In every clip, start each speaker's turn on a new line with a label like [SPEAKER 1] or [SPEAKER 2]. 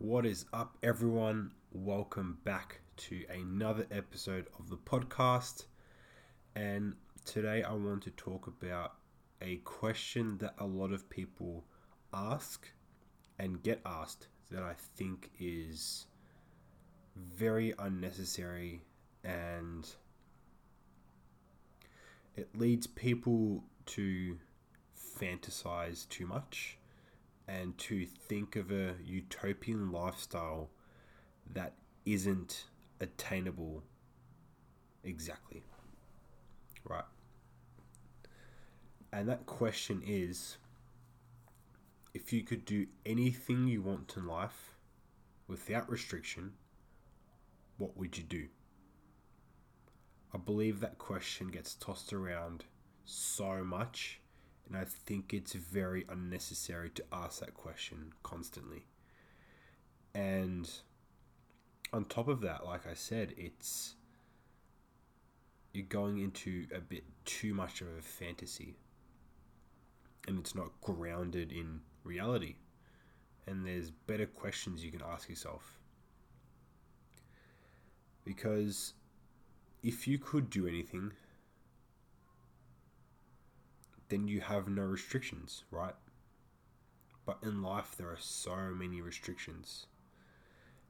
[SPEAKER 1] What is up, everyone? Welcome back to another episode of the podcast. And today I want to talk about a question that a lot of people ask and get asked that I think is very unnecessary and it leads people to fantasize too much and to think of a utopian lifestyle that isn't attainable exactly. Right. And that question is if you could do anything you want in life without restriction, what would you do? I believe that question gets tossed around so much and I think it's very unnecessary to ask that question constantly. And on top of that, like I said, it's you're going into a bit too much of a fantasy. And it's not grounded in reality. And there's better questions you can ask yourself. Because if you could do anything, then you have no restrictions, right? But in life, there are so many restrictions.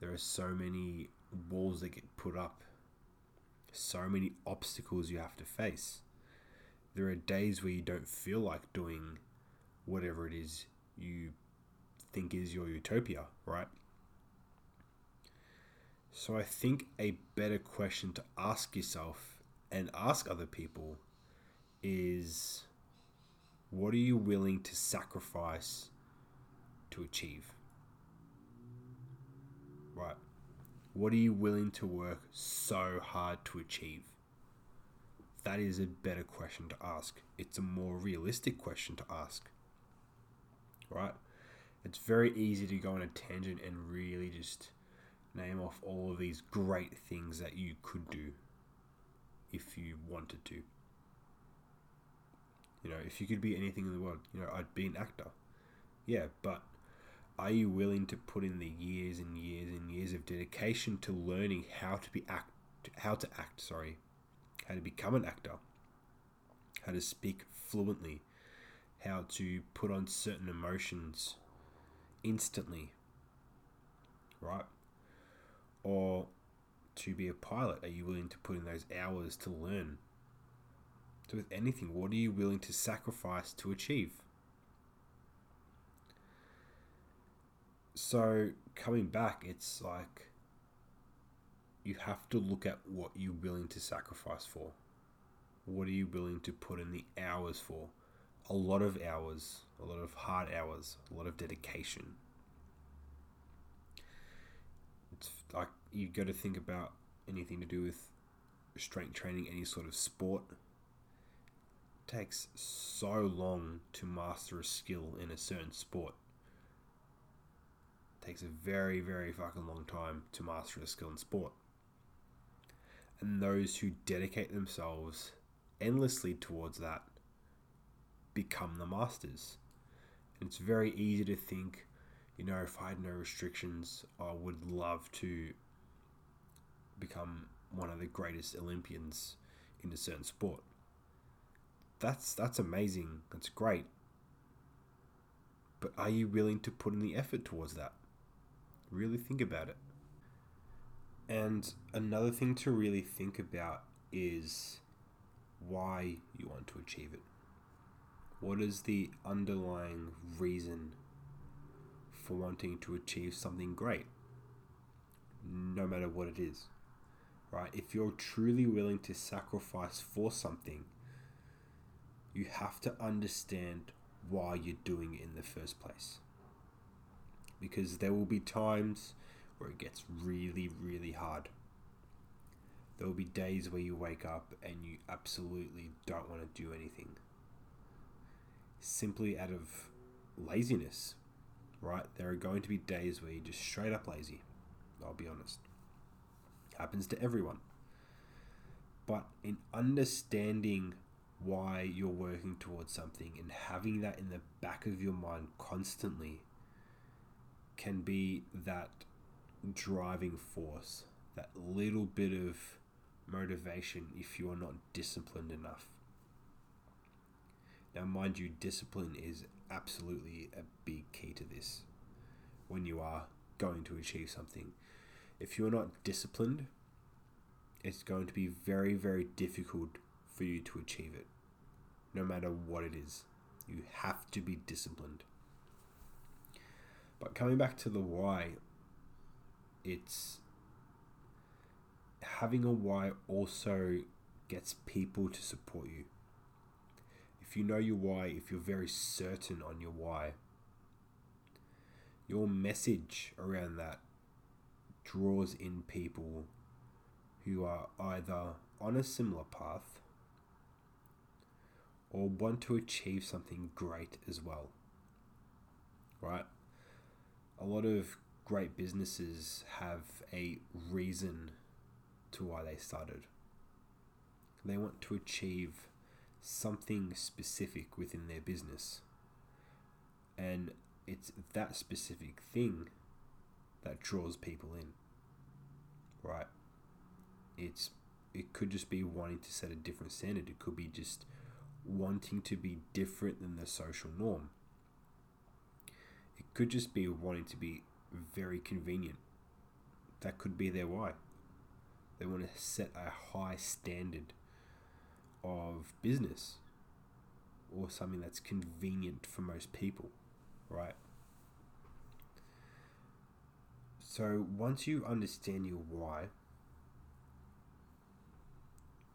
[SPEAKER 1] There are so many walls that get put up, so many obstacles you have to face. There are days where you don't feel like doing whatever it is you think is your utopia, right? So I think a better question to ask yourself and ask other people is what are you willing to sacrifice to achieve? Right. What are you willing to work so hard to achieve? That is a better question to ask. It's a more realistic question to ask. Right? It's very easy to go on a tangent and really just name off all of these great things that you could do if you wanted to. You know, if you could be anything in the world, you know, I'd be an actor. Yeah, but are you willing to put in the years and years and years of dedication to learning how to be act how to act, sorry, how to become an actor, how to speak fluently, how to put on certain emotions instantly, right? Or to be a pilot, are you willing to put in those hours to learn with anything, what are you willing to sacrifice to achieve? So, coming back, it's like you have to look at what you're willing to sacrifice for. What are you willing to put in the hours for? A lot of hours, a lot of hard hours, a lot of dedication. It's like you've got to think about anything to do with strength training, any sort of sport takes so long to master a skill in a certain sport. It takes a very, very fucking long time to master a skill in sport. And those who dedicate themselves endlessly towards that become the masters. And it's very easy to think, you know, if I had no restrictions, I would love to become one of the greatest Olympians in a certain sport that's that's amazing. That's great. But are you willing to put in the effort towards that? Really think about it. And another thing to really think about is why you want to achieve it. What is the underlying reason for wanting to achieve something great? No matter what it is. Right? If you're truly willing to sacrifice for something, you have to understand why you're doing it in the first place. Because there will be times where it gets really, really hard. There will be days where you wake up and you absolutely don't want to do anything. Simply out of laziness, right? There are going to be days where you're just straight up lazy. I'll be honest. Happens to everyone. But in understanding why you're working towards something and having that in the back of your mind constantly can be that driving force, that little bit of motivation if you are not disciplined enough. Now, mind you, discipline is absolutely a big key to this when you are going to achieve something. If you're not disciplined, it's going to be very, very difficult for you to achieve it, no matter what it is. You have to be disciplined. But coming back to the why, it's having a why also gets people to support you. If you know your why, if you're very certain on your why, your message around that draws in people who are either on a similar path or want to achieve something great as well. Right? A lot of great businesses have a reason to why they started. They want to achieve something specific within their business. And it's that specific thing that draws people in. Right? It's it could just be wanting to set a different standard. It could be just wanting to be different than the social norm. It could just be wanting to be very convenient. That could be their why. They want to set a high standard of business or something that's convenient for most people, right? So once you understand your why,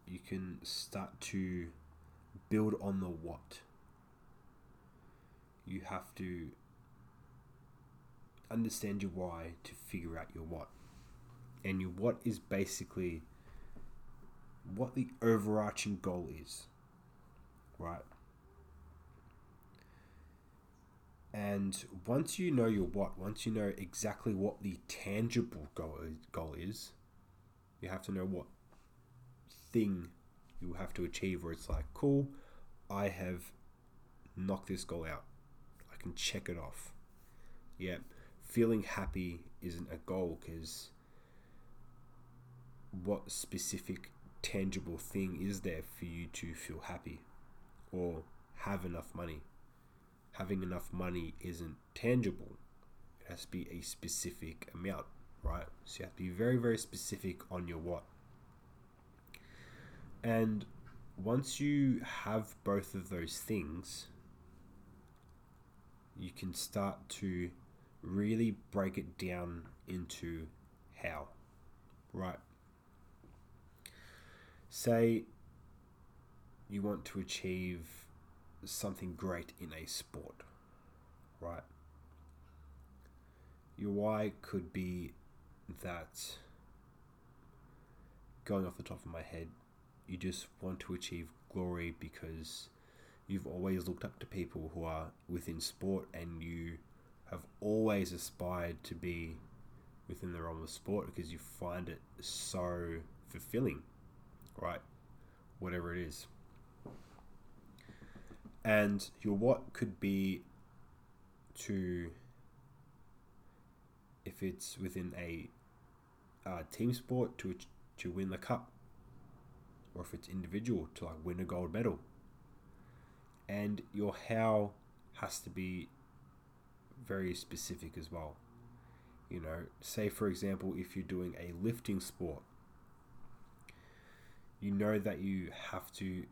[SPEAKER 1] you can start to build on the what. You have to understand your why to figure out your what. And your what is basically what the overarching goal is. Right? And once you know your what, once you know exactly what the tangible goal is, goal is, you have to know what thing you have to achieve where it's like, cool, I have knocked this goal out. I can check it off. Yeah, feeling happy isn't a goal because what specific tangible thing is there for you to feel happy or have enough money? Having enough money isn't tangible. It has to be a specific amount, right? So you have to be very, very specific on your what. And once you have both of those things, you can start to really break it down into how, right? Say you want to achieve something great in a sport, right? Your why could be that, going off the top of my head, you just want to achieve glory because you've always looked up to people who are within sport and you have always aspired to be within the realm of sport because you find it so fulfilling, right? Whatever it is. And your what could be to, if it's within a uh, team sport, to to win the cup or if it's individual to like win a gold medal. And your how has to be very specific as well. You know, say for example, if you're doing a lifting sport, you know that you have to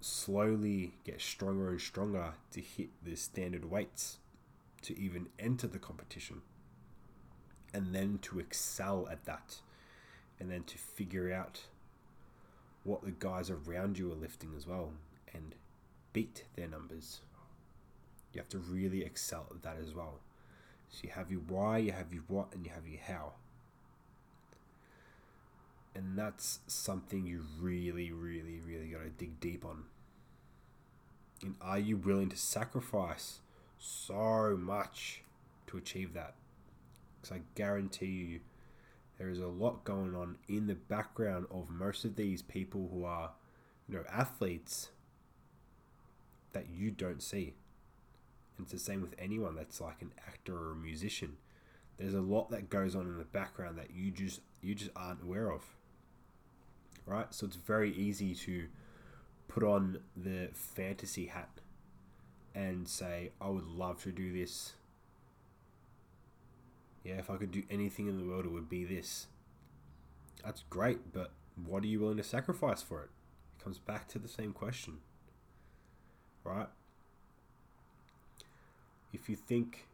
[SPEAKER 1] slowly get stronger and stronger to hit the standard weights to even enter the competition and then to excel at that and then to figure out what the guys around you are lifting as well and beat their numbers. You have to really excel at that as well. So you have your why, you have your what, and you have your how. And that's something you really, really, really got to dig deep on. And are you willing to sacrifice so much to achieve that? Because I guarantee you, there is a lot going on in the background of most of these people who are, you know, athletes that you don't see. And it's the same with anyone that's like an actor or a musician. There's a lot that goes on in the background that you just you just aren't aware of. Right? So it's very easy to put on the fantasy hat and say, I would love to do this. Yeah, if I could do anything in the world, it would be this. That's great, but what are you willing to sacrifice for it? It comes back to the same question. Right? If you think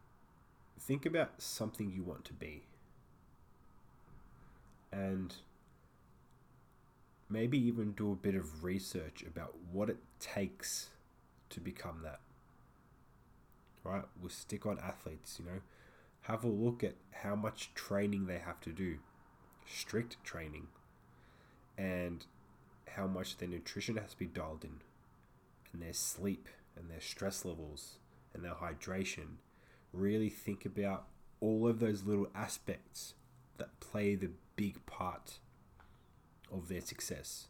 [SPEAKER 1] think about something you want to be. And maybe even do a bit of research about what it takes to become that. Right? We'll stick on athletes, you know. Have a look at how much training they have to do. Strict training. And how much their nutrition has to be dialed in. And their sleep and their stress levels and their hydration. Really think about all of those little aspects that play the big part of their success.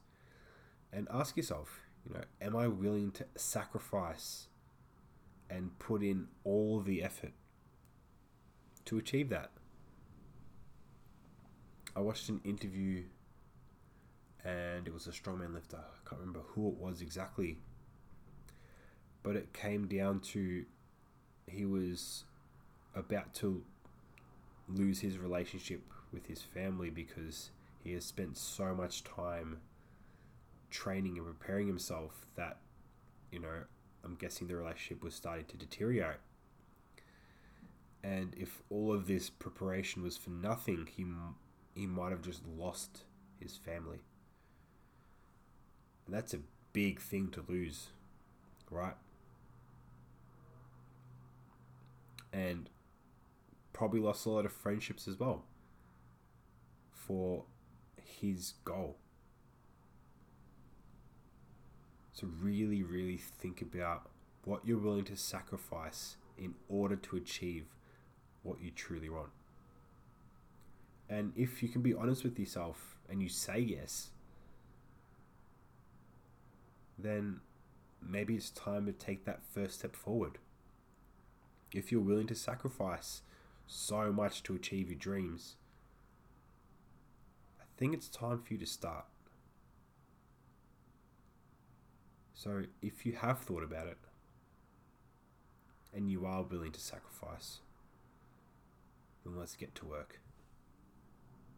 [SPEAKER 1] And ask yourself, you know, am I willing to sacrifice and put in all the effort to achieve that? I watched an interview and it was a strongman lifter. I can't remember who it was exactly. But it came down to he was about to lose his relationship with his family because he has spent so much time training and preparing himself that, you know, I'm guessing the relationship was starting to deteriorate. And if all of this preparation was for nothing, he he might have just lost his family. And that's a big thing to lose, right? And probably lost a lot of friendships as well for his goal. So, really, really think about what you're willing to sacrifice in order to achieve what you truly want. And if you can be honest with yourself and you say yes, then maybe it's time to take that first step forward. If you're willing to sacrifice so much to achieve your dreams, I think it's time for you to start. So, if you have thought about it and you are willing to sacrifice, then let's get to work.